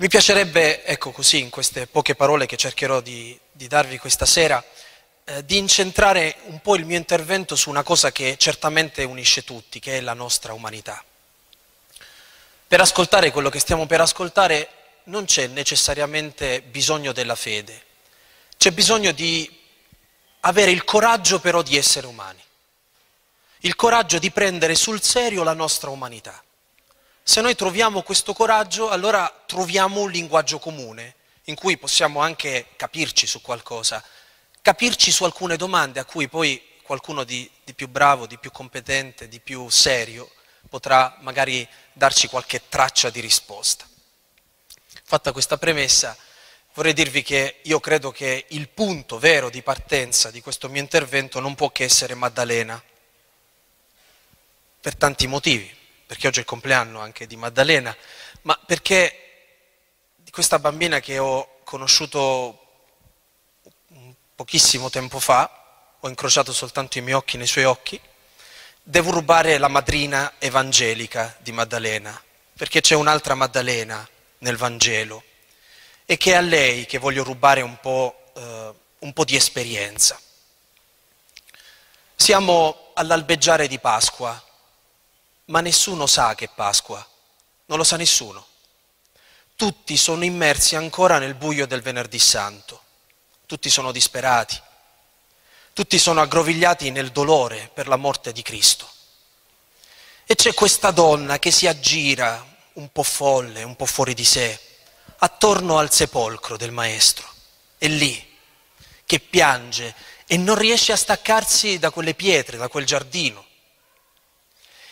Mi piacerebbe, ecco così, in queste poche parole che cercherò di, di darvi questa sera, eh, di incentrare un po' il mio intervento su una cosa che certamente unisce tutti, che è la nostra umanità. Per ascoltare quello che stiamo per ascoltare non c'è necessariamente bisogno della fede, c'è bisogno di avere il coraggio però di essere umani, il coraggio di prendere sul serio la nostra umanità. Se noi troviamo questo coraggio, allora troviamo un linguaggio comune in cui possiamo anche capirci su qualcosa, capirci su alcune domande a cui poi qualcuno di, di più bravo, di più competente, di più serio potrà magari darci qualche traccia di risposta. Fatta questa premessa, vorrei dirvi che io credo che il punto vero di partenza di questo mio intervento non può che essere Maddalena, per tanti motivi perché oggi è il compleanno anche di Maddalena, ma perché di questa bambina che ho conosciuto pochissimo tempo fa, ho incrociato soltanto i miei occhi nei suoi occhi, devo rubare la madrina evangelica di Maddalena, perché c'è un'altra Maddalena nel Vangelo e che è a lei che voglio rubare un po', eh, un po' di esperienza. Siamo all'albeggiare di Pasqua, ma nessuno sa che è Pasqua, non lo sa nessuno. Tutti sono immersi ancora nel buio del venerdì santo, tutti sono disperati, tutti sono aggrovigliati nel dolore per la morte di Cristo. E c'è questa donna che si aggira un po' folle, un po' fuori di sé, attorno al sepolcro del Maestro, è lì, che piange e non riesce a staccarsi da quelle pietre, da quel giardino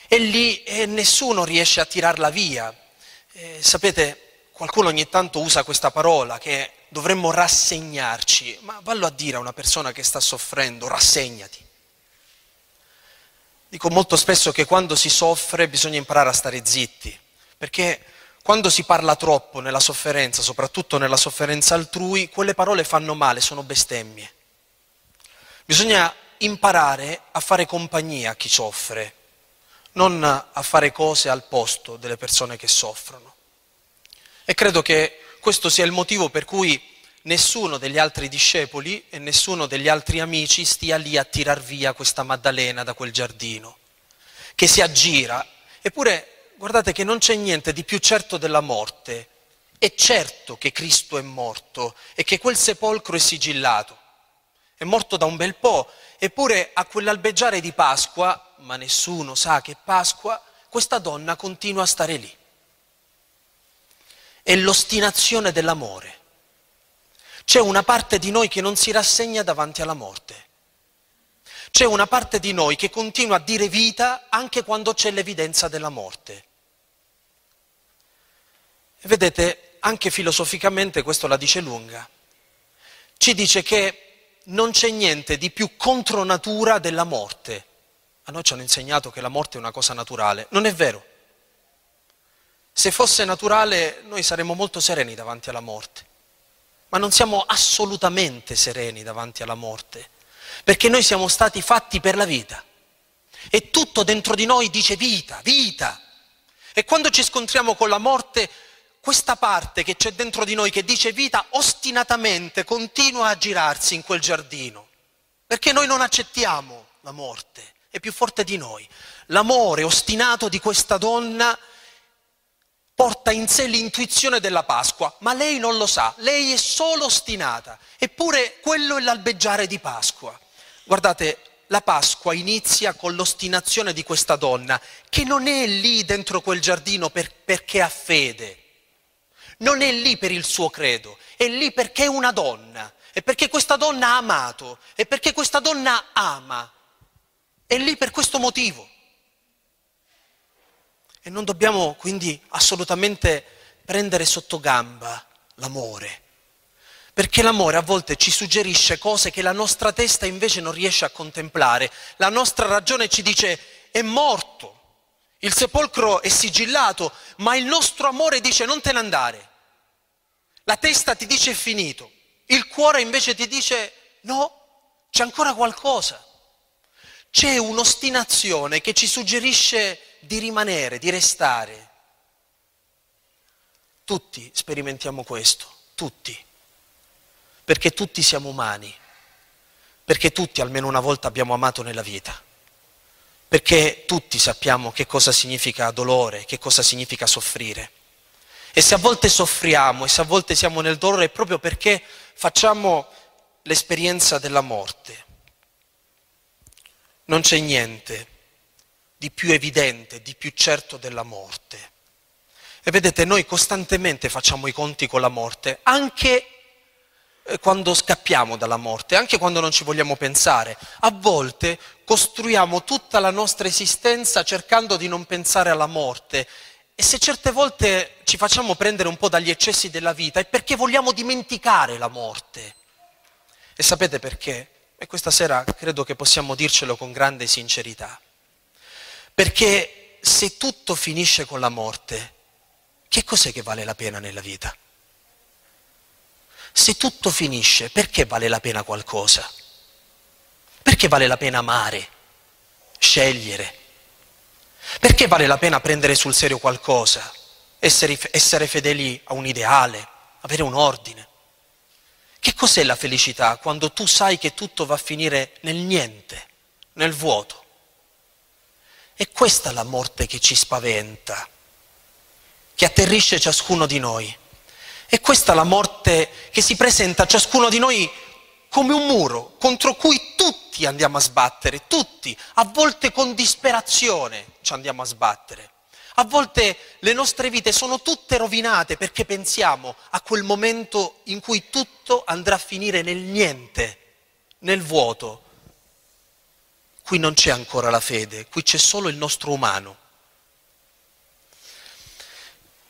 e lì eh, nessuno riesce a tirarla via. Eh, sapete, qualcuno ogni tanto usa questa parola che dovremmo rassegnarci, ma vallo a dire a una persona che sta soffrendo, rassegnati. Dico molto spesso che quando si soffre bisogna imparare a stare zitti, perché quando si parla troppo nella sofferenza, soprattutto nella sofferenza altrui, quelle parole fanno male, sono bestemmie. Bisogna imparare a fare compagnia a chi soffre, non a fare cose al posto delle persone che soffrono. E credo che questo sia il motivo per cui nessuno degli altri discepoli e nessuno degli altri amici stia lì a tirar via questa Maddalena da quel giardino, che si aggira. Eppure, guardate che non c'è niente di più certo della morte. È certo che Cristo è morto e che quel sepolcro è sigillato. È morto da un bel po', eppure a quell'albeggiare di Pasqua ma nessuno sa che Pasqua, questa donna continua a stare lì. È l'ostinazione dell'amore. C'è una parte di noi che non si rassegna davanti alla morte. C'è una parte di noi che continua a dire vita anche quando c'è l'evidenza della morte. Vedete, anche filosoficamente questo la dice lunga. Ci dice che non c'è niente di più contro natura della morte. A noi ci hanno insegnato che la morte è una cosa naturale. Non è vero. Se fosse naturale noi saremmo molto sereni davanti alla morte, ma non siamo assolutamente sereni davanti alla morte, perché noi siamo stati fatti per la vita e tutto dentro di noi dice vita, vita. E quando ci scontriamo con la morte, questa parte che c'è dentro di noi che dice vita ostinatamente continua a girarsi in quel giardino, perché noi non accettiamo la morte è più forte di noi. L'amore ostinato di questa donna porta in sé l'intuizione della Pasqua, ma lei non lo sa, lei è solo ostinata, eppure quello è l'albeggiare di Pasqua. Guardate, la Pasqua inizia con l'ostinazione di questa donna, che non è lì dentro quel giardino per, perché ha fede, non è lì per il suo credo, è lì perché è una donna, e perché questa donna ha amato, e perché questa donna ama. È lì per questo motivo. E non dobbiamo quindi assolutamente prendere sotto gamba l'amore, perché l'amore a volte ci suggerisce cose che la nostra testa invece non riesce a contemplare. La nostra ragione ci dice è morto, il sepolcro è sigillato, ma il nostro amore dice non te ne andare. La testa ti dice è finito, il cuore invece ti dice no, c'è ancora qualcosa. C'è un'ostinazione che ci suggerisce di rimanere, di restare. tutti sperimentiamo questo, tutti, perché tutti siamo umani, perché tutti almeno una volta abbiamo amato nella vita, perché tutti sappiamo che cosa significa dolore, che cosa significa soffrire. E se a volte soffriamo e se a volte siamo nel dolore è proprio perché facciamo l'esperienza della morte. Non c'è niente di più evidente, di più certo della morte. E vedete, noi costantemente facciamo i conti con la morte, anche eh, quando scappiamo dalla morte, anche quando non ci vogliamo pensare. A volte costruiamo tutta la nostra esistenza cercando di non pensare alla morte. E se certe volte ci facciamo prendere un po' dagli eccessi della vita è perché vogliamo dimenticare la morte. E sapete perché? E questa sera credo che possiamo dircelo con grande sincerità. Perché se tutto finisce con la morte, che cos'è che vale la pena nella vita? Se tutto finisce, perché vale la pena qualcosa? Perché vale la pena amare, scegliere? Perché vale la pena prendere sul serio qualcosa, essere, essere fedeli a un ideale, avere un ordine? Che cos'è la felicità quando tu sai che tutto va a finire nel niente, nel vuoto? È questa la morte che ci spaventa che atterrisce ciascuno di noi. E questa è la morte che si presenta a ciascuno di noi come un muro contro cui tutti andiamo a sbattere, tutti, a volte con disperazione ci andiamo a sbattere. A volte le nostre vite sono tutte rovinate perché pensiamo a quel momento in cui tutto andrà a finire nel niente, nel vuoto. Qui non c'è ancora la fede, qui c'è solo il nostro umano.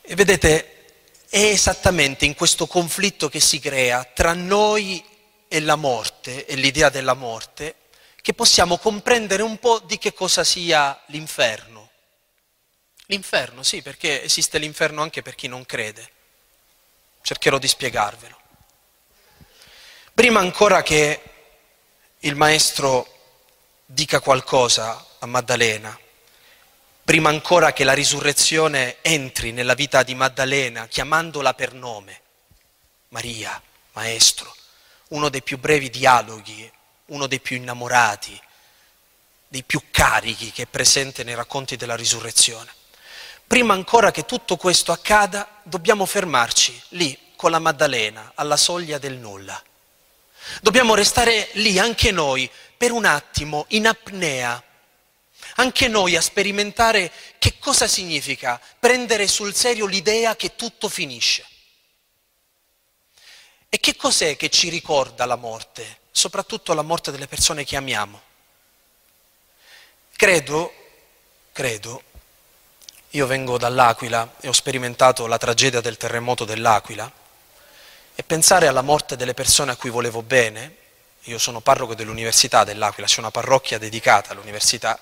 E vedete, è esattamente in questo conflitto che si crea tra noi e la morte, e l'idea della morte, che possiamo comprendere un po' di che cosa sia l'inferno. L'inferno, sì, perché esiste l'inferno anche per chi non crede. Cercherò di spiegarvelo. Prima ancora che il maestro dica qualcosa a Maddalena, prima ancora che la risurrezione entri nella vita di Maddalena, chiamandola per nome. Maria, maestro, uno dei più brevi dialoghi, uno dei più innamorati, dei più carichi che è presente nei racconti della risurrezione. Prima ancora che tutto questo accada, dobbiamo fermarci lì con la Maddalena, alla soglia del nulla. Dobbiamo restare lì anche noi per un attimo in apnea anche noi a sperimentare che cosa significa prendere sul serio l'idea che tutto finisce. E che cos'è che ci ricorda la morte, soprattutto la morte delle persone che amiamo? Credo, credo, io vengo dall'Aquila e ho sperimentato la tragedia del terremoto dell'Aquila e pensare alla morte delle persone a cui volevo bene, io sono parroco dell'Università dell'Aquila, c'è una parrocchia dedicata all'università,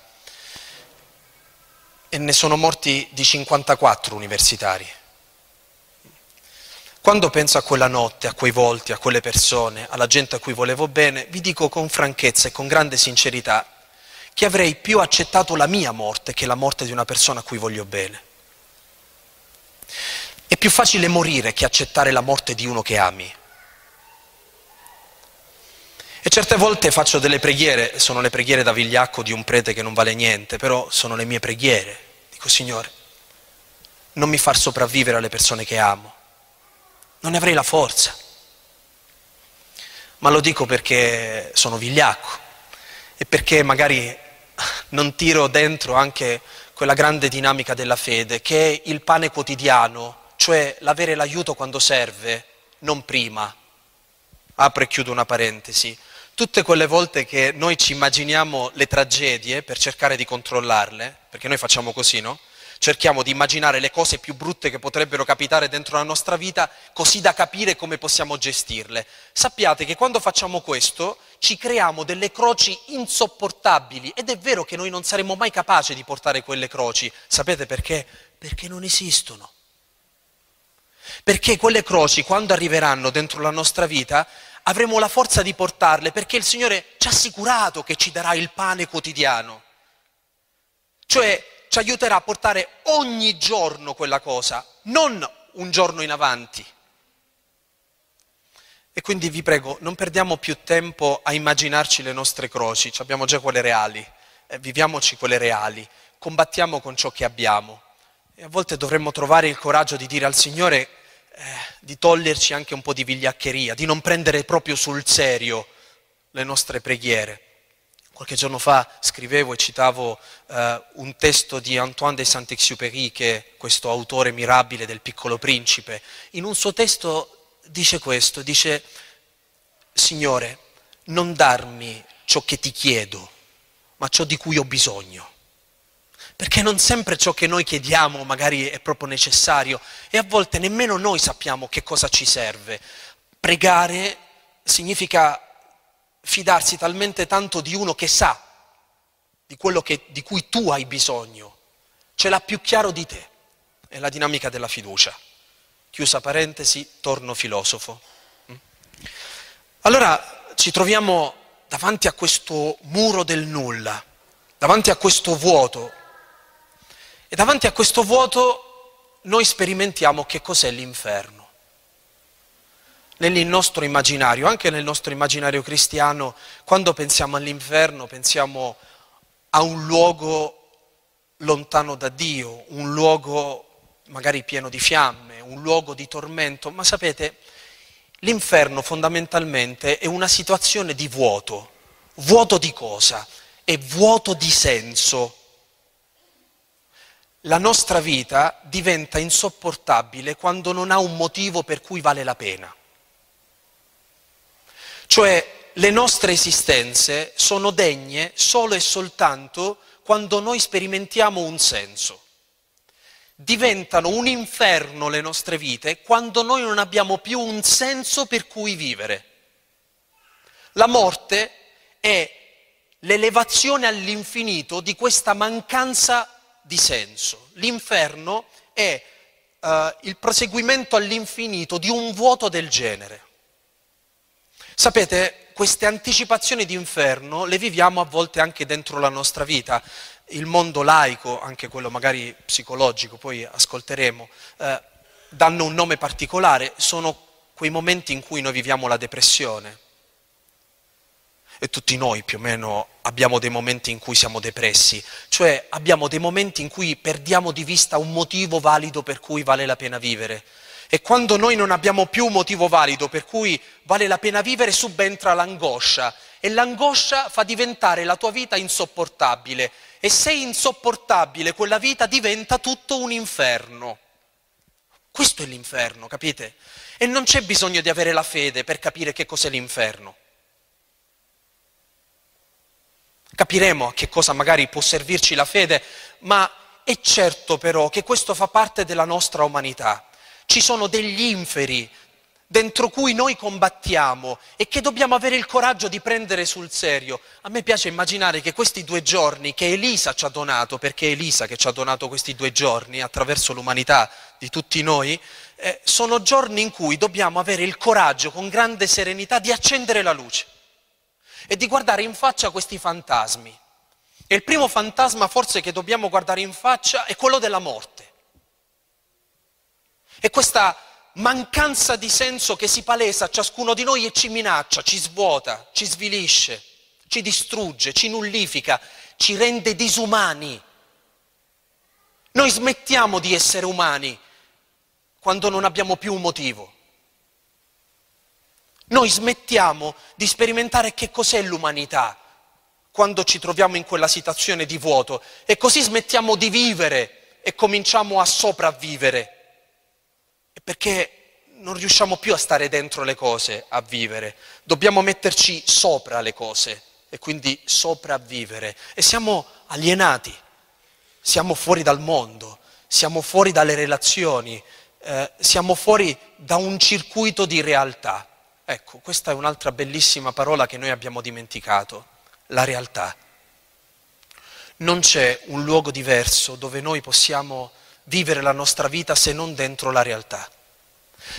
e ne sono morti di 54 universitari. Quando penso a quella notte, a quei volti, a quelle persone, alla gente a cui volevo bene, vi dico con franchezza e con grande sincerità che avrei più accettato la mia morte che la morte di una persona a cui voglio bene. È più facile morire che accettare la morte di uno che ami. E certe volte faccio delle preghiere, sono le preghiere da vigliacco di un prete che non vale niente, però sono le mie preghiere. Dico, Signore, non mi far sopravvivere alle persone che amo. Non ne avrei la forza. Ma lo dico perché sono vigliacco e perché magari non tiro dentro anche quella grande dinamica della fede, che è il pane quotidiano, cioè l'avere l'aiuto quando serve, non prima. Apro e chiudo una parentesi tutte quelle volte che noi ci immaginiamo le tragedie per cercare di controllarle, perché noi facciamo così, no? Cerchiamo di immaginare le cose più brutte che potrebbero capitare dentro la nostra vita, così da capire come possiamo gestirle. Sappiate che quando facciamo questo ci creiamo delle croci insopportabili ed è vero che noi non saremo mai capaci di portare quelle croci. Sapete perché? Perché non esistono. Perché quelle croci, quando arriveranno dentro la nostra vita, avremo la forza di portarle perché il Signore ci ha assicurato che ci darà il pane quotidiano. Cioè ci aiuterà a portare ogni giorno quella cosa, non un giorno in avanti. E quindi vi prego, non perdiamo più tempo a immaginarci le nostre croci, abbiamo già quelle reali, eh, viviamoci quelle reali, combattiamo con ciò che abbiamo. E a volte dovremmo trovare il coraggio di dire al Signore eh, di toglierci anche un po' di vigliaccheria, di non prendere proprio sul serio le nostre preghiere. Qualche giorno fa scrivevo e citavo eh, un testo di Antoine de Saint-Exupéry, che è questo autore mirabile del Piccolo Principe. In un suo testo dice questo, dice, Signore, non darmi ciò che ti chiedo, ma ciò di cui ho bisogno. Perché non sempre ciò che noi chiediamo magari è proprio necessario e a volte nemmeno noi sappiamo che cosa ci serve. Pregare significa fidarsi talmente tanto di uno che sa di quello che, di cui tu hai bisogno, ce l'ha più chiaro di te. È la dinamica della fiducia. Chiusa parentesi, torno filosofo. Allora ci troviamo davanti a questo muro del nulla, davanti a questo vuoto. E davanti a questo vuoto noi sperimentiamo che cos'è l'inferno nel nostro immaginario, anche nel nostro immaginario cristiano, quando pensiamo all'inferno pensiamo a un luogo lontano da Dio, un luogo magari pieno di fiamme, un luogo di tormento, ma sapete, l'inferno fondamentalmente è una situazione di vuoto. Vuoto di cosa? È vuoto di senso. La nostra vita diventa insopportabile quando non ha un motivo per cui vale la pena. Cioè le nostre esistenze sono degne solo e soltanto quando noi sperimentiamo un senso. Diventano un inferno le nostre vite quando noi non abbiamo più un senso per cui vivere. La morte è l'elevazione all'infinito di questa mancanza di senso. L'inferno è uh, il proseguimento all'infinito di un vuoto del genere. Sapete, queste anticipazioni di inferno le viviamo a volte anche dentro la nostra vita. Il mondo laico, anche quello magari psicologico, poi ascolteremo, eh, danno un nome particolare, sono quei momenti in cui noi viviamo la depressione. E tutti noi più o meno abbiamo dei momenti in cui siamo depressi, cioè abbiamo dei momenti in cui perdiamo di vista un motivo valido per cui vale la pena vivere. E quando noi non abbiamo più motivo valido per cui vale la pena vivere, subentra l'angoscia. E l'angoscia fa diventare la tua vita insopportabile. E se insopportabile, quella vita diventa tutto un inferno. Questo è l'inferno, capite? E non c'è bisogno di avere la fede per capire che cos'è l'inferno. Capiremo a che cosa magari può servirci la fede, ma è certo però che questo fa parte della nostra umanità ci sono degli inferi dentro cui noi combattiamo e che dobbiamo avere il coraggio di prendere sul serio. A me piace immaginare che questi due giorni che Elisa ci ha donato, perché è Elisa che ci ha donato questi due giorni attraverso l'umanità di tutti noi, eh, sono giorni in cui dobbiamo avere il coraggio con grande serenità di accendere la luce e di guardare in faccia questi fantasmi. E il primo fantasma forse che dobbiamo guardare in faccia è quello della morte. E questa mancanza di senso che si palesa a ciascuno di noi e ci minaccia, ci svuota, ci svilisce, ci distrugge, ci nullifica, ci rende disumani. Noi smettiamo di essere umani quando non abbiamo più un motivo. Noi smettiamo di sperimentare che cos'è l'umanità quando ci troviamo in quella situazione di vuoto e così smettiamo di vivere e cominciamo a sopravvivere perché non riusciamo più a stare dentro le cose, a vivere. Dobbiamo metterci sopra le cose e quindi sopravvivere. E siamo alienati, siamo fuori dal mondo, siamo fuori dalle relazioni, eh, siamo fuori da un circuito di realtà. Ecco, questa è un'altra bellissima parola che noi abbiamo dimenticato, la realtà. Non c'è un luogo diverso dove noi possiamo vivere la nostra vita se non dentro la realtà.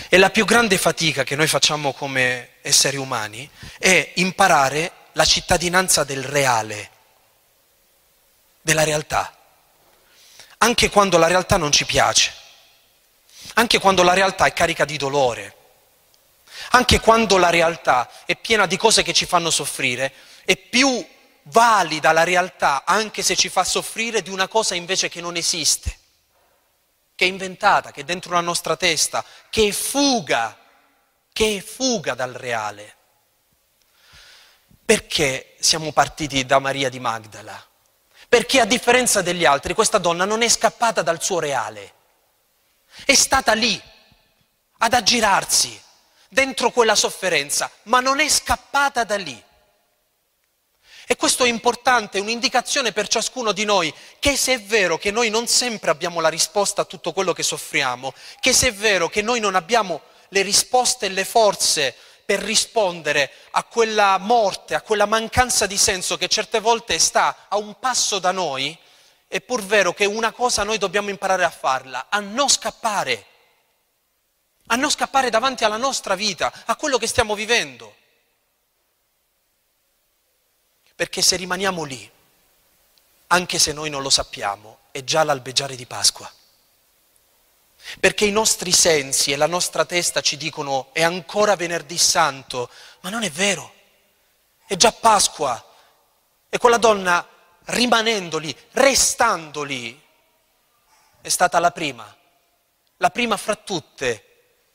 E la più grande fatica che noi facciamo come esseri umani è imparare la cittadinanza del reale, della realtà, anche quando la realtà non ci piace. anche quando la realtà è carica di dolore, anche quando la realtà è piena di cose che ci fanno soffrire, è più valida la realtà, anche se ci fa soffrire, di una cosa invece che non esiste, che è inventata, che è dentro la nostra testa, che è fuga, che è fuga dal reale. Perché siamo partiti da Maria di Magdala? Perché a differenza degli altri questa donna non è scappata dal suo reale, è stata lì ad aggirarsi dentro quella sofferenza, ma non è scappata da lì. E questo è importante, un'indicazione per ciascuno di noi, che se è vero che noi non sempre abbiamo la risposta a tutto quello che soffriamo, che se è vero che noi non abbiamo le risposte e le forze per rispondere a quella morte, a quella mancanza di senso che certe volte sta a un passo da noi, è pur vero che una cosa noi dobbiamo imparare a farla, a non scappare, a non scappare davanti alla nostra vita, a quello che stiamo vivendo. Perché se rimaniamo lì, anche se noi non lo sappiamo, è già l'albeggiare di Pasqua. Perché i nostri sensi e la nostra testa ci dicono è ancora venerdì santo, ma non è vero. È già Pasqua. E quella donna rimanendo lì, restando lì, è stata la prima, la prima fra tutte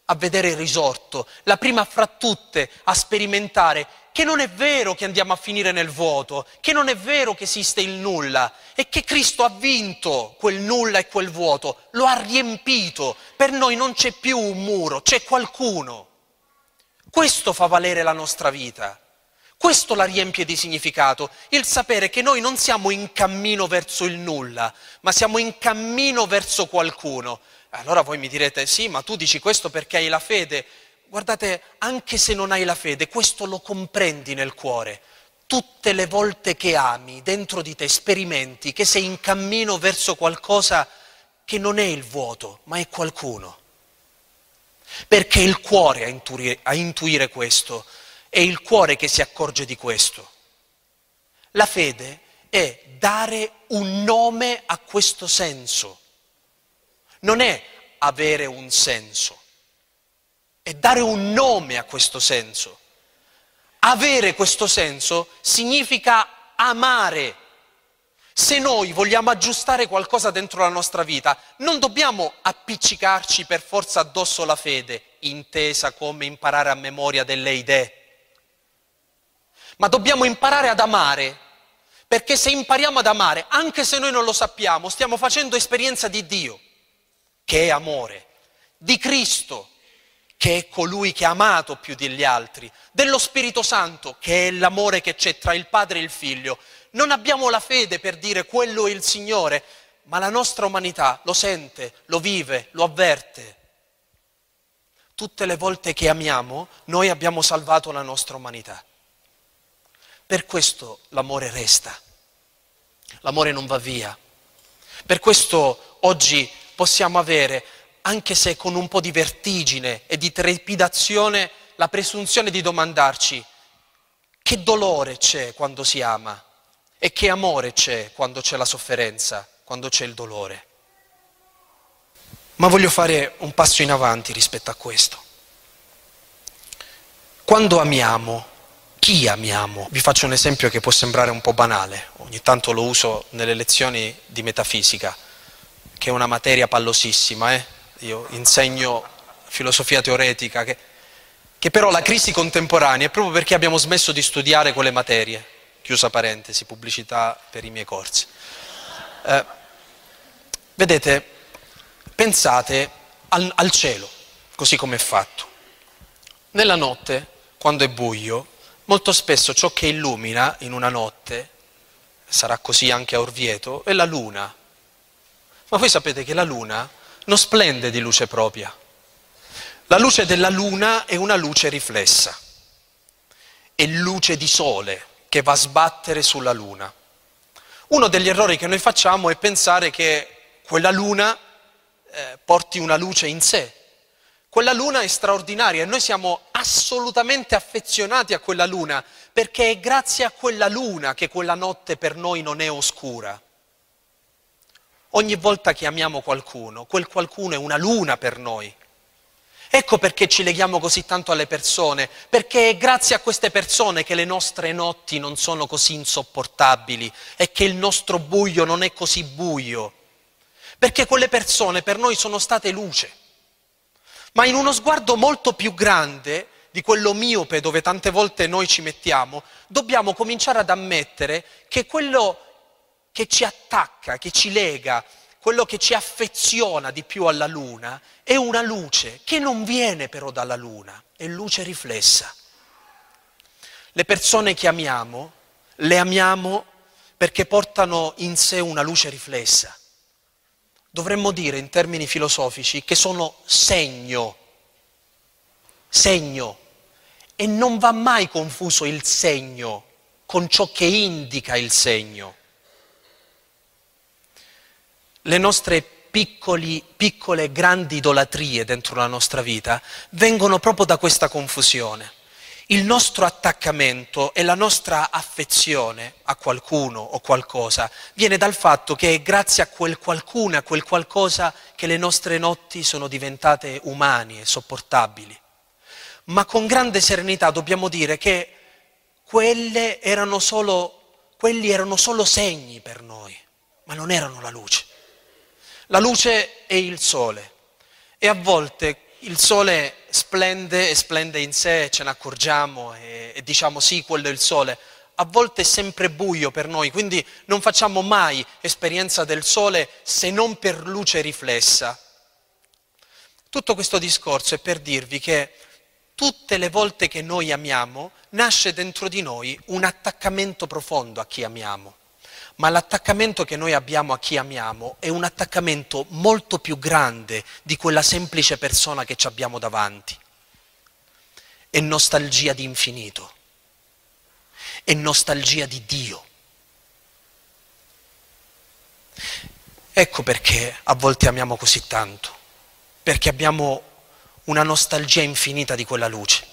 a vedere il risorto, la prima fra tutte a sperimentare che non è vero che andiamo a finire nel vuoto, che non è vero che esiste il nulla e che Cristo ha vinto quel nulla e quel vuoto, lo ha riempito. Per noi non c'è più un muro, c'è qualcuno. Questo fa valere la nostra vita. Questo la riempie di significato, il sapere che noi non siamo in cammino verso il nulla, ma siamo in cammino verso qualcuno. Allora voi mi direte, sì, ma tu dici questo perché hai la fede. Guardate, anche se non hai la fede, questo lo comprendi nel cuore. Tutte le volte che ami, dentro di te sperimenti che sei in cammino verso qualcosa che non è il vuoto, ma è qualcuno. Perché è il cuore a intuire, a intuire questo, è il cuore che si accorge di questo. La fede è dare un nome a questo senso, non è avere un senso è dare un nome a questo senso. Avere questo senso significa amare. Se noi vogliamo aggiustare qualcosa dentro la nostra vita, non dobbiamo appiccicarci per forza addosso la fede, intesa come imparare a memoria delle idee, ma dobbiamo imparare ad amare, perché se impariamo ad amare, anche se noi non lo sappiamo, stiamo facendo esperienza di Dio, che è amore, di Cristo, che è colui che ha amato più degli altri, dello Spirito Santo, che è l'amore che c'è tra il Padre e il Figlio. Non abbiamo la fede per dire quello è il Signore, ma la nostra umanità lo sente, lo vive, lo avverte. Tutte le volte che amiamo, noi abbiamo salvato la nostra umanità. Per questo l'amore resta, l'amore non va via. Per questo oggi possiamo avere anche se con un po' di vertigine e di trepidazione, la presunzione di domandarci che dolore c'è quando si ama e che amore c'è quando c'è la sofferenza, quando c'è il dolore. Ma voglio fare un passo in avanti rispetto a questo. Quando amiamo, chi amiamo? Vi faccio un esempio che può sembrare un po' banale, ogni tanto lo uso nelle lezioni di metafisica, che è una materia pallosissima, eh? io insegno filosofia teoretica, che, che però la crisi contemporanea è proprio perché abbiamo smesso di studiare quelle materie, chiusa parentesi, pubblicità per i miei corsi. Eh, vedete, pensate al, al cielo, così come è fatto. Nella notte, quando è buio, molto spesso ciò che illumina in una notte, sarà così anche a Orvieto, è la luna. Ma voi sapete che la luna non splende di luce propria. La luce della luna è una luce riflessa, è luce di sole che va a sbattere sulla luna. Uno degli errori che noi facciamo è pensare che quella luna eh, porti una luce in sé. Quella luna è straordinaria e noi siamo assolutamente affezionati a quella luna perché è grazie a quella luna che quella notte per noi non è oscura. Ogni volta che amiamo qualcuno, quel qualcuno è una luna per noi. Ecco perché ci leghiamo così tanto alle persone, perché è grazie a queste persone che le nostre notti non sono così insopportabili e che il nostro buio non è così buio, perché quelle persone per noi sono state luce. Ma in uno sguardo molto più grande di quello miope dove tante volte noi ci mettiamo, dobbiamo cominciare ad ammettere che quello che ci attacca, che ci lega, quello che ci affeziona di più alla luna è una luce che non viene però dalla luna, è luce riflessa. Le persone che amiamo, le amiamo perché portano in sé una luce riflessa. Dovremmo dire in termini filosofici che sono segno, segno, e non va mai confuso il segno con ciò che indica il segno le nostre piccoli, piccole, grandi idolatrie dentro la nostra vita vengono proprio da questa confusione. Il nostro attaccamento e la nostra affezione a qualcuno o qualcosa viene dal fatto che è grazie a quel qualcuno, a quel qualcosa che le nostre notti sono diventate umane e sopportabili. Ma con grande serenità dobbiamo dire che erano solo, quelli erano solo segni per noi, ma non erano la luce. La luce è il sole e a volte il sole splende e splende in sé, ce ne accorgiamo e, e diciamo sì, quello è il sole. A volte è sempre buio per noi, quindi non facciamo mai esperienza del sole se non per luce riflessa. Tutto questo discorso è per dirvi che tutte le volte che noi amiamo nasce dentro di noi un attaccamento profondo a chi amiamo ma l'attaccamento che noi abbiamo a chi amiamo è un attaccamento molto più grande di quella semplice persona che ci abbiamo davanti. È nostalgia di infinito, è nostalgia di Dio. Ecco perché a volte amiamo così tanto, perché abbiamo una nostalgia infinita di quella luce.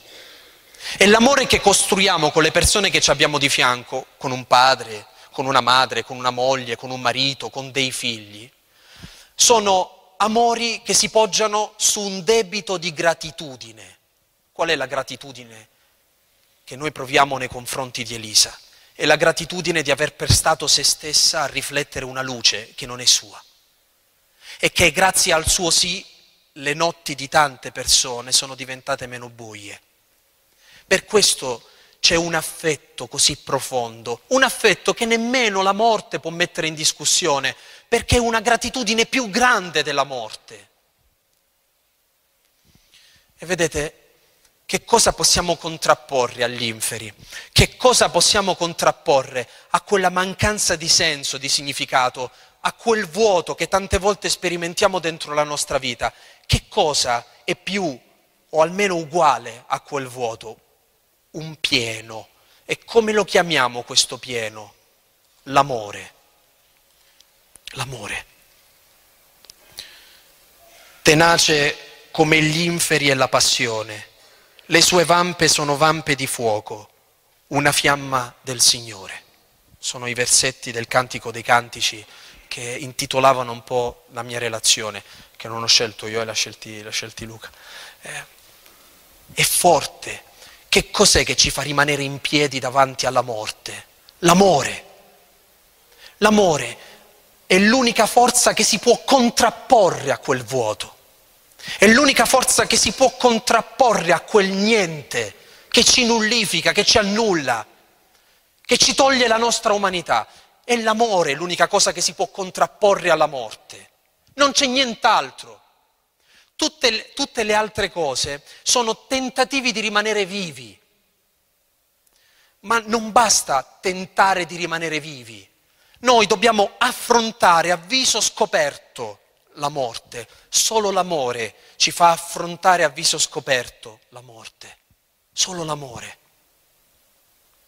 E l'amore che costruiamo con le persone che ci abbiamo di fianco, con un padre, con una madre, con una moglie, con un marito, con dei figli, sono amori che si poggiano su un debito di gratitudine. Qual è la gratitudine che noi proviamo nei confronti di Elisa? È la gratitudine di aver prestato se stessa a riflettere una luce che non è sua e che grazie al suo sì le notti di tante persone sono diventate meno buie. Per questo c'è un affetto così profondo, un affetto che nemmeno la morte può mettere in discussione, perché è una gratitudine più grande della morte. E vedete che cosa possiamo contrapporre agli inferi? Che cosa possiamo contrapporre a quella mancanza di senso, di significato, a quel vuoto che tante volte sperimentiamo dentro la nostra vita? Che cosa è più o almeno uguale a quel vuoto? Un pieno. E come lo chiamiamo questo pieno? L'amore. L'amore. Tenace come gli inferi e la passione. Le sue vampe sono vampe di fuoco, una fiamma del Signore. Sono i versetti del Cantico dei Cantici che intitolavano un po' la mia relazione, che non ho scelto io, l'ha scelti, scelti Luca. Eh, è forte, che cos'è che ci fa rimanere in piedi davanti alla morte? L'amore. L'amore è l'unica forza che si può contrapporre a quel vuoto. È l'unica forza che si può contrapporre a quel niente che ci nullifica, che ci annulla, che ci toglie la nostra umanità. È l'amore l'unica cosa che si può contrapporre alla morte. Non c'è nient'altro. Tutte, tutte le altre cose sono tentativi di rimanere vivi. Ma non basta tentare di rimanere vivi. Noi dobbiamo affrontare a viso scoperto la morte. Solo l'amore ci fa affrontare a viso scoperto la morte. Solo l'amore.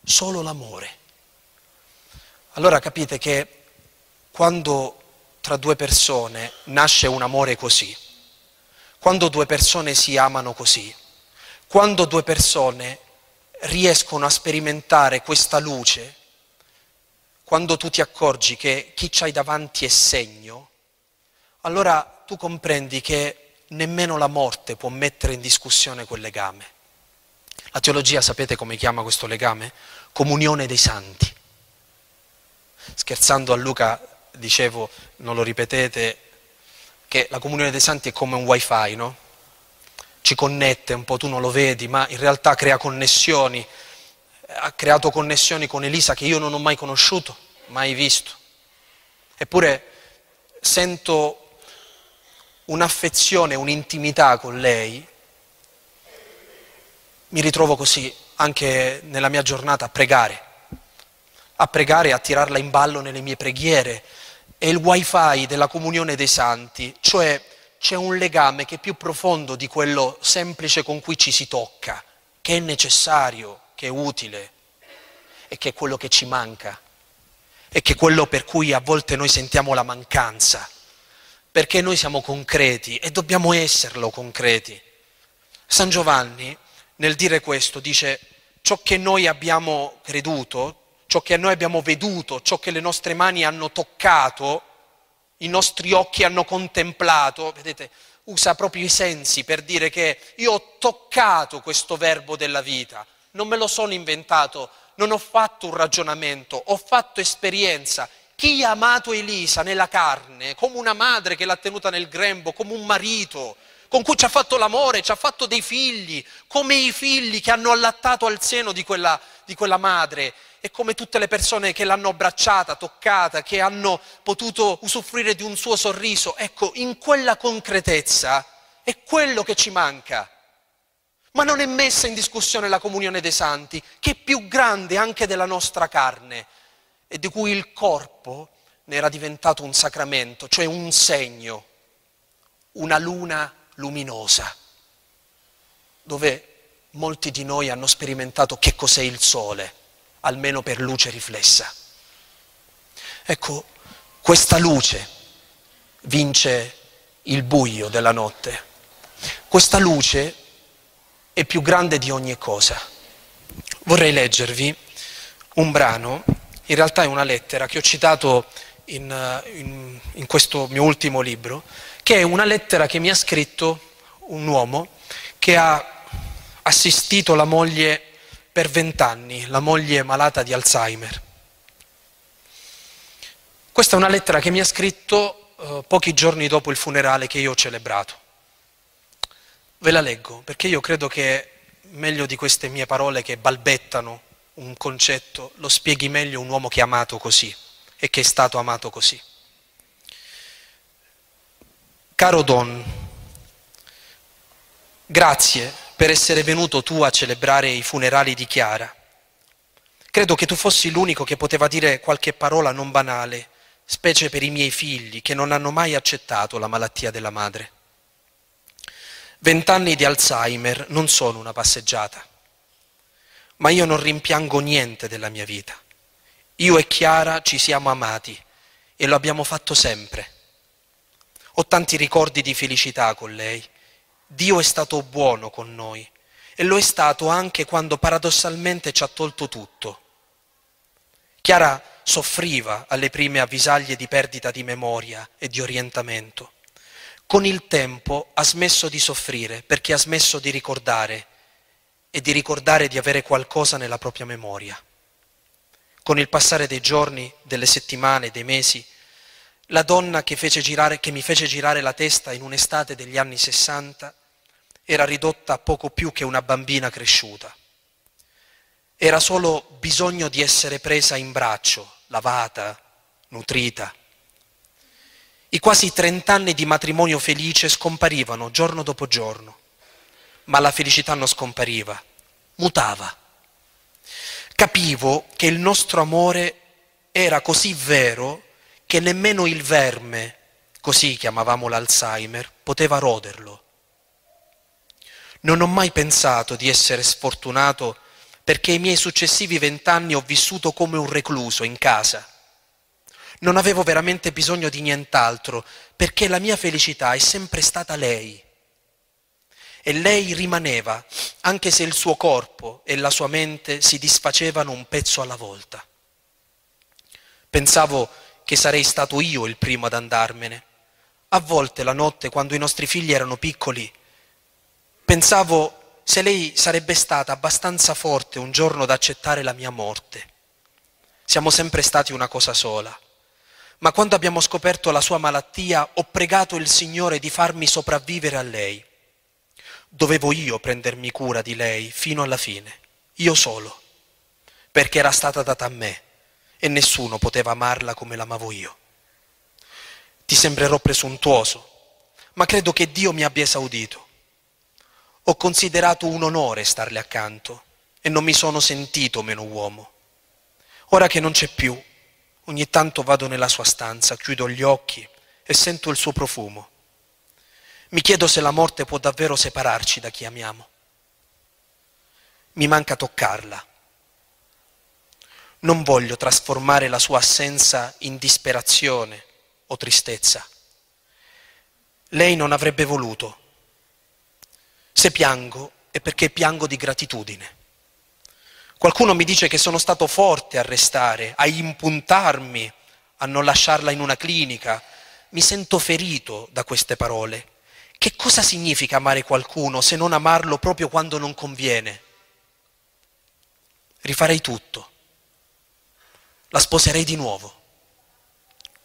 Solo l'amore. Allora capite che quando tra due persone nasce un amore così, quando due persone si amano così, quando due persone riescono a sperimentare questa luce, quando tu ti accorgi che chi c'hai davanti è segno, allora tu comprendi che nemmeno la morte può mettere in discussione quel legame. La teologia sapete come chiama questo legame? Comunione dei santi. Scherzando a Luca dicevo, non lo ripetete, che la comunione dei santi è come un wifi, no? Ci connette un po', tu non lo vedi, ma in realtà crea connessioni. Ha creato connessioni con Elisa che io non ho mai conosciuto, mai visto. Eppure sento un'affezione, un'intimità con lei mi ritrovo così anche nella mia giornata a pregare, a pregare e a tirarla in ballo nelle mie preghiere. È il wifi della comunione dei santi, cioè c'è un legame che è più profondo di quello semplice con cui ci si tocca, che è necessario, che è utile e che è quello che ci manca e che è quello per cui a volte noi sentiamo la mancanza, perché noi siamo concreti e dobbiamo esserlo concreti. San Giovanni nel dire questo dice ciò che noi abbiamo creduto, ciò che noi abbiamo veduto, ciò che le nostre mani hanno toccato, i nostri occhi hanno contemplato, vedete, usa proprio i sensi per dire che io ho toccato questo verbo della vita, non me lo sono inventato, non ho fatto un ragionamento, ho fatto esperienza. Chi ha amato Elisa nella carne, come una madre che l'ha tenuta nel grembo, come un marito, con cui ci ha fatto l'amore, ci ha fatto dei figli, come i figli che hanno allattato al seno di quella, di quella madre e come tutte le persone che l'hanno abbracciata, toccata, che hanno potuto usufruire di un suo sorriso. Ecco, in quella concretezza è quello che ci manca. Ma non è messa in discussione la comunione dei santi, che è più grande anche della nostra carne e di cui il corpo ne era diventato un sacramento, cioè un segno, una luna luminosa, dove molti di noi hanno sperimentato che cos'è il sole, almeno per luce riflessa. Ecco, questa luce vince il buio della notte. Questa luce è più grande di ogni cosa. Vorrei leggervi un brano, in realtà è una lettera che ho citato in, in, in questo mio ultimo libro, che è una lettera che mi ha scritto un uomo che ha assistito la moglie per vent'anni, la moglie malata di Alzheimer. Questa è una lettera che mi ha scritto eh, pochi giorni dopo il funerale che io ho celebrato. Ve la leggo perché io credo che meglio di queste mie parole che balbettano un concetto, lo spieghi meglio un uomo che è amato così e che è stato amato così. Caro Don, grazie per essere venuto tu a celebrare i funerali di Chiara. Credo che tu fossi l'unico che poteva dire qualche parola non banale, specie per i miei figli che non hanno mai accettato la malattia della madre. Vent'anni di Alzheimer non sono una passeggiata, ma io non rimpiango niente della mia vita. Io e Chiara ci siamo amati e lo abbiamo fatto sempre. Ho tanti ricordi di felicità con lei. Dio è stato buono con noi e lo è stato anche quando paradossalmente ci ha tolto tutto. Chiara soffriva alle prime avvisaglie di perdita di memoria e di orientamento. Con il tempo ha smesso di soffrire perché ha smesso di ricordare e di ricordare di avere qualcosa nella propria memoria. Con il passare dei giorni, delle settimane, dei mesi, la donna che, girare, che mi fece girare la testa in un'estate degli anni sessanta era ridotta a poco più che una bambina cresciuta. Era solo bisogno di essere presa in braccio, lavata, nutrita. I quasi trent'anni di matrimonio felice scomparivano giorno dopo giorno, ma la felicità non scompariva, mutava. Capivo che il nostro amore era così vero che nemmeno il verme, così chiamavamo l'Alzheimer, poteva roderlo. Non ho mai pensato di essere sfortunato perché i miei successivi vent'anni ho vissuto come un recluso in casa. Non avevo veramente bisogno di nient'altro perché la mia felicità è sempre stata lei. E lei rimaneva, anche se il suo corpo e la sua mente si disfacevano un pezzo alla volta. Pensavo che sarei stato io il primo ad andarmene. a volte la notte, quando i nostri figli erano piccoli, pensavo se lei sarebbe stata abbastanza forte un giorno da accettare la mia morte. Siamo sempre stati una cosa sola. Ma quando abbiamo scoperto la sua malattia, ho pregato il Signore di farmi sopravvivere a lei. Dovevo io prendermi cura di lei fino alla fine, io solo, perché era stata data a me e nessuno poteva amarla come l'amavo io. Ti sembrerò presuntuoso, ma credo che Dio mi abbia esaudito. Ho considerato un onore starle accanto e non mi sono sentito meno uomo. Ora che non c'è più, ogni tanto vado nella sua stanza, chiudo gli occhi e sento il suo profumo. Mi chiedo se la morte può davvero separarci da chi amiamo. Mi manca toccarla. Non voglio trasformare la sua assenza in disperazione o tristezza. Lei non avrebbe voluto. Se piango è perché piango di gratitudine. Qualcuno mi dice che sono stato forte a restare, a impuntarmi, a non lasciarla in una clinica. Mi sento ferito da queste parole. Che cosa significa amare qualcuno se non amarlo proprio quando non conviene? Rifarei tutto. La sposerei di nuovo,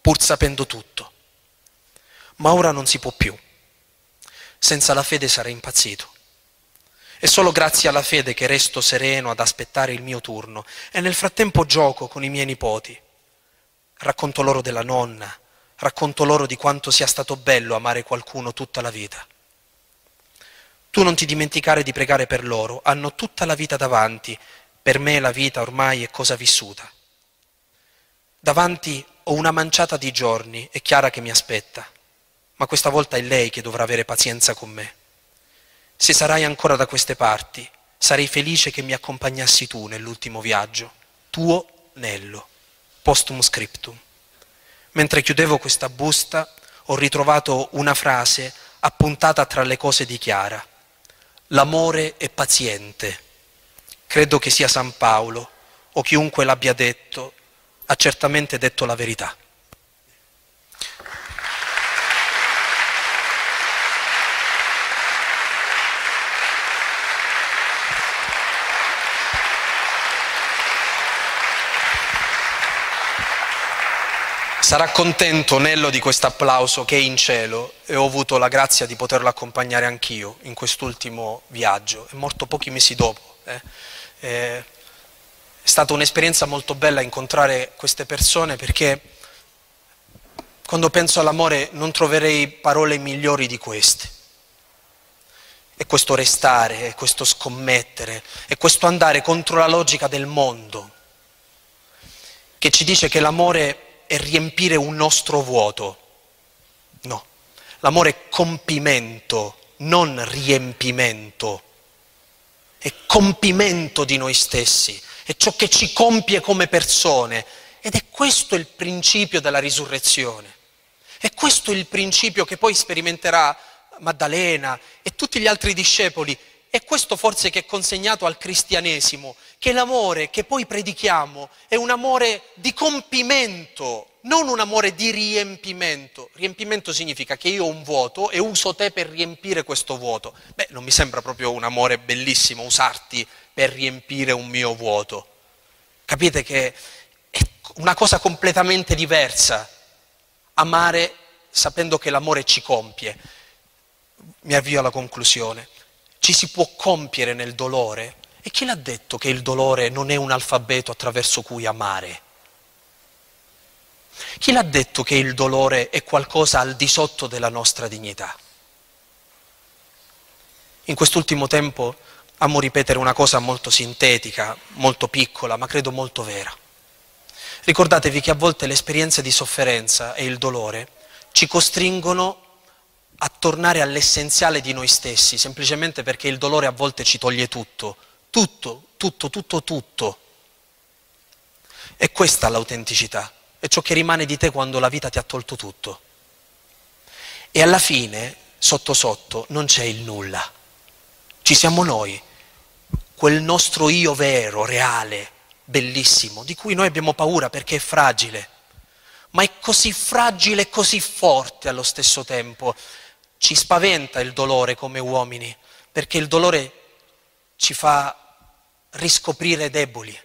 pur sapendo tutto. Ma ora non si può più. Senza la fede sarei impazzito. È solo grazie alla fede che resto sereno ad aspettare il mio turno e nel frattempo gioco con i miei nipoti. Racconto loro della nonna, racconto loro di quanto sia stato bello amare qualcuno tutta la vita. Tu non ti dimenticare di pregare per loro, hanno tutta la vita davanti, per me la vita ormai è cosa vissuta. Davanti ho una manciata di giorni, è Chiara che mi aspetta, ma questa volta è lei che dovrà avere pazienza con me. Se sarai ancora da queste parti, sarei felice che mi accompagnassi tu nell'ultimo viaggio. Tuo Nello. Postum scriptum. Mentre chiudevo questa busta, ho ritrovato una frase appuntata tra le cose di Chiara. L'amore è paziente. Credo che sia San Paolo, o chiunque l'abbia detto, ha certamente detto la verità. Sarà contento Nello di questo applauso che è in cielo e ho avuto la grazia di poterlo accompagnare anch'io in quest'ultimo viaggio. È morto pochi mesi dopo. Eh. È stata un'esperienza molto bella incontrare queste persone perché quando penso all'amore non troverei parole migliori di queste. È questo restare, è questo scommettere, è questo andare contro la logica del mondo che ci dice che l'amore è riempire un nostro vuoto. No, l'amore è compimento, non riempimento. È compimento di noi stessi, è ciò che ci compie come persone. Ed è questo il principio della risurrezione. E questo il principio che poi sperimenterà Maddalena e tutti gli altri discepoli. E questo forse che è consegnato al cristianesimo, che l'amore che poi predichiamo è un amore di compimento, non un amore di riempimento. Riempimento significa che io ho un vuoto e uso te per riempire questo vuoto. Beh, non mi sembra proprio un amore bellissimo usarti per riempire un mio vuoto. Capite che è una cosa completamente diversa amare sapendo che l'amore ci compie. Mi avvio alla conclusione. Ci si può compiere nel dolore e chi l'ha detto che il dolore non è un alfabeto attraverso cui amare? Chi l'ha detto che il dolore è qualcosa al di sotto della nostra dignità? In quest'ultimo tempo amo ripetere una cosa molto sintetica, molto piccola, ma credo molto vera. Ricordatevi che a volte le esperienze di sofferenza e il dolore ci costringono a tornare all'essenziale di noi stessi, semplicemente perché il dolore a volte ci toglie tutto, tutto, tutto, tutto, tutto. E questa l'autenticità, è ciò che rimane di te quando la vita ti ha tolto tutto. E alla fine, sotto sotto, non c'è il nulla. Ci siamo noi, quel nostro io vero, reale, bellissimo, di cui noi abbiamo paura perché è fragile. ma è così fragile e così forte allo stesso tempo. Ci spaventa il dolore come uomini, perché il dolore ci fa riscoprire deboli.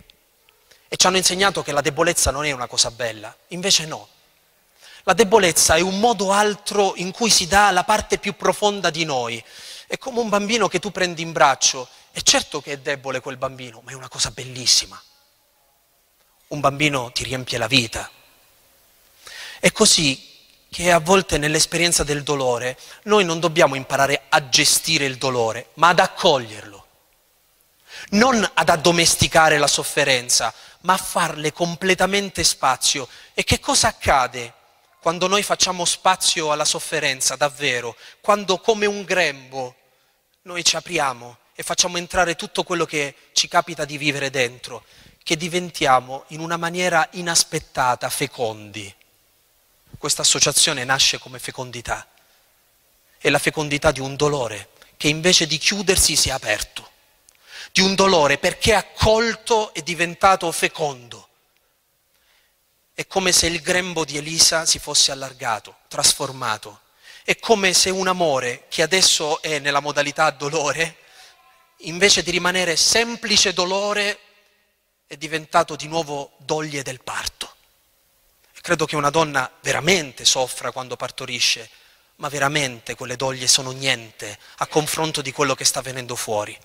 E ci hanno insegnato che la debolezza non è una cosa bella, invece no. La debolezza è un modo altro in cui si dà la parte più profonda di noi. È come un bambino che tu prendi in braccio. È certo che è debole quel bambino, ma è una cosa bellissima. Un bambino ti riempie la vita. È così che a volte nell'esperienza del dolore noi non dobbiamo imparare a gestire il dolore, ma ad accoglierlo. Non ad addomesticare la sofferenza, ma a farle completamente spazio. E che cosa accade quando noi facciamo spazio alla sofferenza davvero? Quando come un grembo noi ci apriamo e facciamo entrare tutto quello che ci capita di vivere dentro, che diventiamo in una maniera inaspettata fecondi. Questa associazione nasce come fecondità. È la fecondità di un dolore che invece di chiudersi si è aperto di un dolore perché accolto è diventato fecondo. È come se il grembo di Elisa si fosse allargato, trasformato. È come se un amore che adesso è nella modalità dolore, invece di rimanere semplice dolore, è diventato di nuovo doglie del parto. E credo che una donna veramente soffra quando partorisce, ma veramente quelle doglie sono niente a confronto di quello che sta venendo fuori.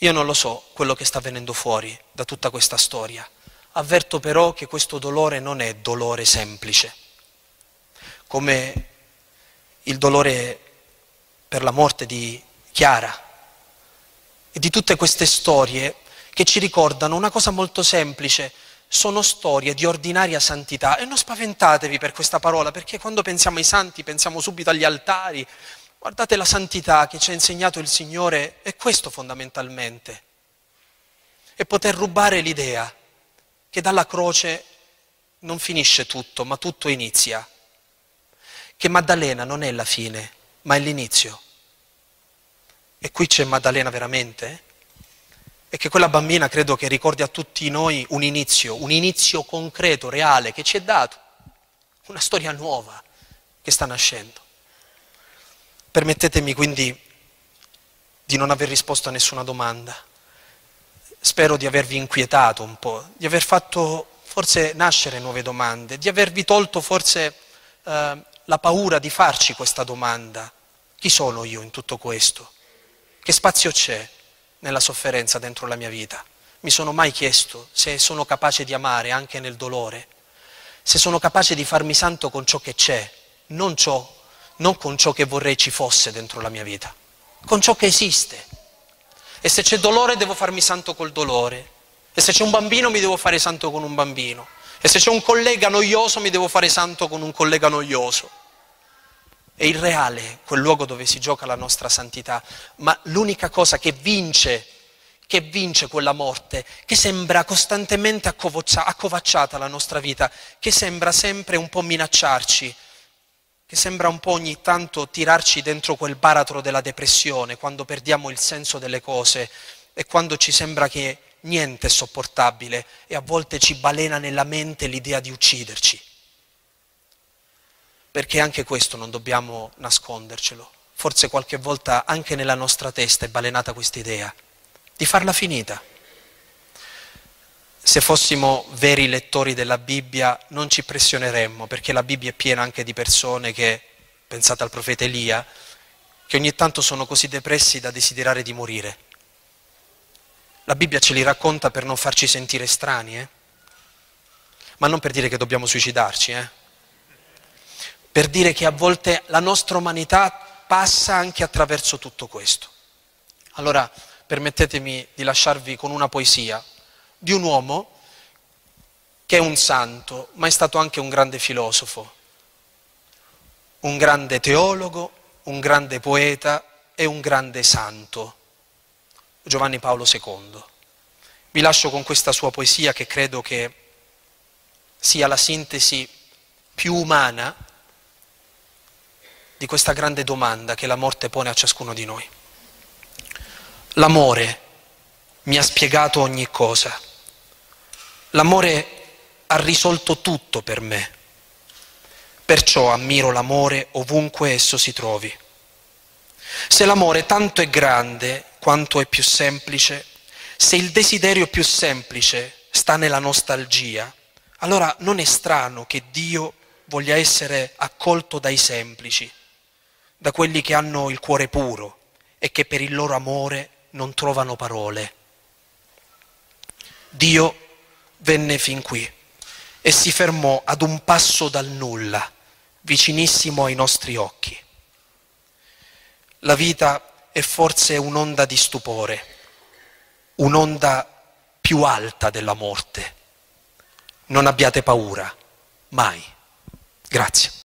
Io non lo so quello che sta venendo fuori da tutta questa storia. Avverto però che questo dolore non è dolore semplice, come il dolore per la morte di Chiara e di tutte queste storie che ci ricordano una cosa molto semplice, sono storie di ordinaria santità e non spaventatevi per questa parola, perché quando pensiamo ai santi pensiamo subito agli altari, Guardate la santità che ci ha insegnato il Signore, è questo fondamentalmente. E poter rubare l'idea che dalla croce non finisce tutto, ma tutto inizia. Che Maddalena non è la fine, ma è l'inizio. E qui c'è Maddalena veramente? E che quella bambina credo che ricordi a tutti noi un inizio, un inizio concreto, reale, che ci è dato. Una storia nuova che sta nascendo. Permettetemi quindi di non aver risposto a nessuna domanda. Spero di avervi inquietato un po', di aver fatto forse nascere nuove domande, di avervi tolto forse eh, la paura di farci questa domanda. Chi sono io in tutto questo? Che spazio c'è nella sofferenza dentro la mia vita? Mi sono mai chiesto se sono capace di amare anche nel dolore, se sono capace di farmi santo con ciò che c'è, non ciò non con ciò che vorrei ci fosse dentro la mia vita, con ciò che esiste. E se c'è dolore devo farmi santo col dolore. E se c'è un bambino mi devo fare santo con un bambino. E se c'è un collega noioso mi devo fare santo con un collega noioso. È il reale, quel luogo dove si gioca la nostra santità. Ma l'unica cosa che vince, che vince quella morte, che sembra costantemente accovacciata la nostra vita, che sembra sempre un po' minacciarci, che sembra un po' ogni tanto tirarci dentro quel baratro della depressione, quando perdiamo il senso delle cose e quando ci sembra che niente è sopportabile e a volte ci balena nella mente l'idea di ucciderci. Perché anche questo non dobbiamo nascondercelo. Forse qualche volta anche nella nostra testa è balenata questa idea di farla finita se fossimo veri lettori della Bibbia non ci pressioneremmo, perché la Bibbia è piena anche di persone che, pensate al profeta Elia, che ogni tanto sono così depressi da desiderare di morire. La Bibbia ce li racconta per non farci sentire strani, eh? ma non per dire che dobbiamo suicidarci, eh? per dire che a volte la nostra umanità passa anche attraverso tutto questo. Allora permettetemi di lasciarvi con una poesia di un uomo che è un santo, ma è stato anche un grande filosofo, un grande teologo, un grande poeta e un grande santo, Giovanni Paolo II. Vi lascio con questa sua poesia che credo che sia la sintesi più umana di questa grande domanda che la morte pone a ciascuno di noi. L'amore mi ha spiegato ogni cosa. L'amore ha risolto tutto per me. Perciò ammiro l'amore ovunque esso si trovi. Se l'amore tanto è grande quanto è più semplice, se il desiderio più semplice sta nella nostalgia, allora non è strano che Dio voglia essere accolto dai semplici, da quelli che hanno il cuore puro e che per il loro amore non trovano parole. Dio venne fin qui e si fermò ad un passo dal nulla, vicinissimo ai nostri occhi. La vita è forse un'onda di stupore, un'onda più alta della morte. Non abbiate paura, mai. Grazie.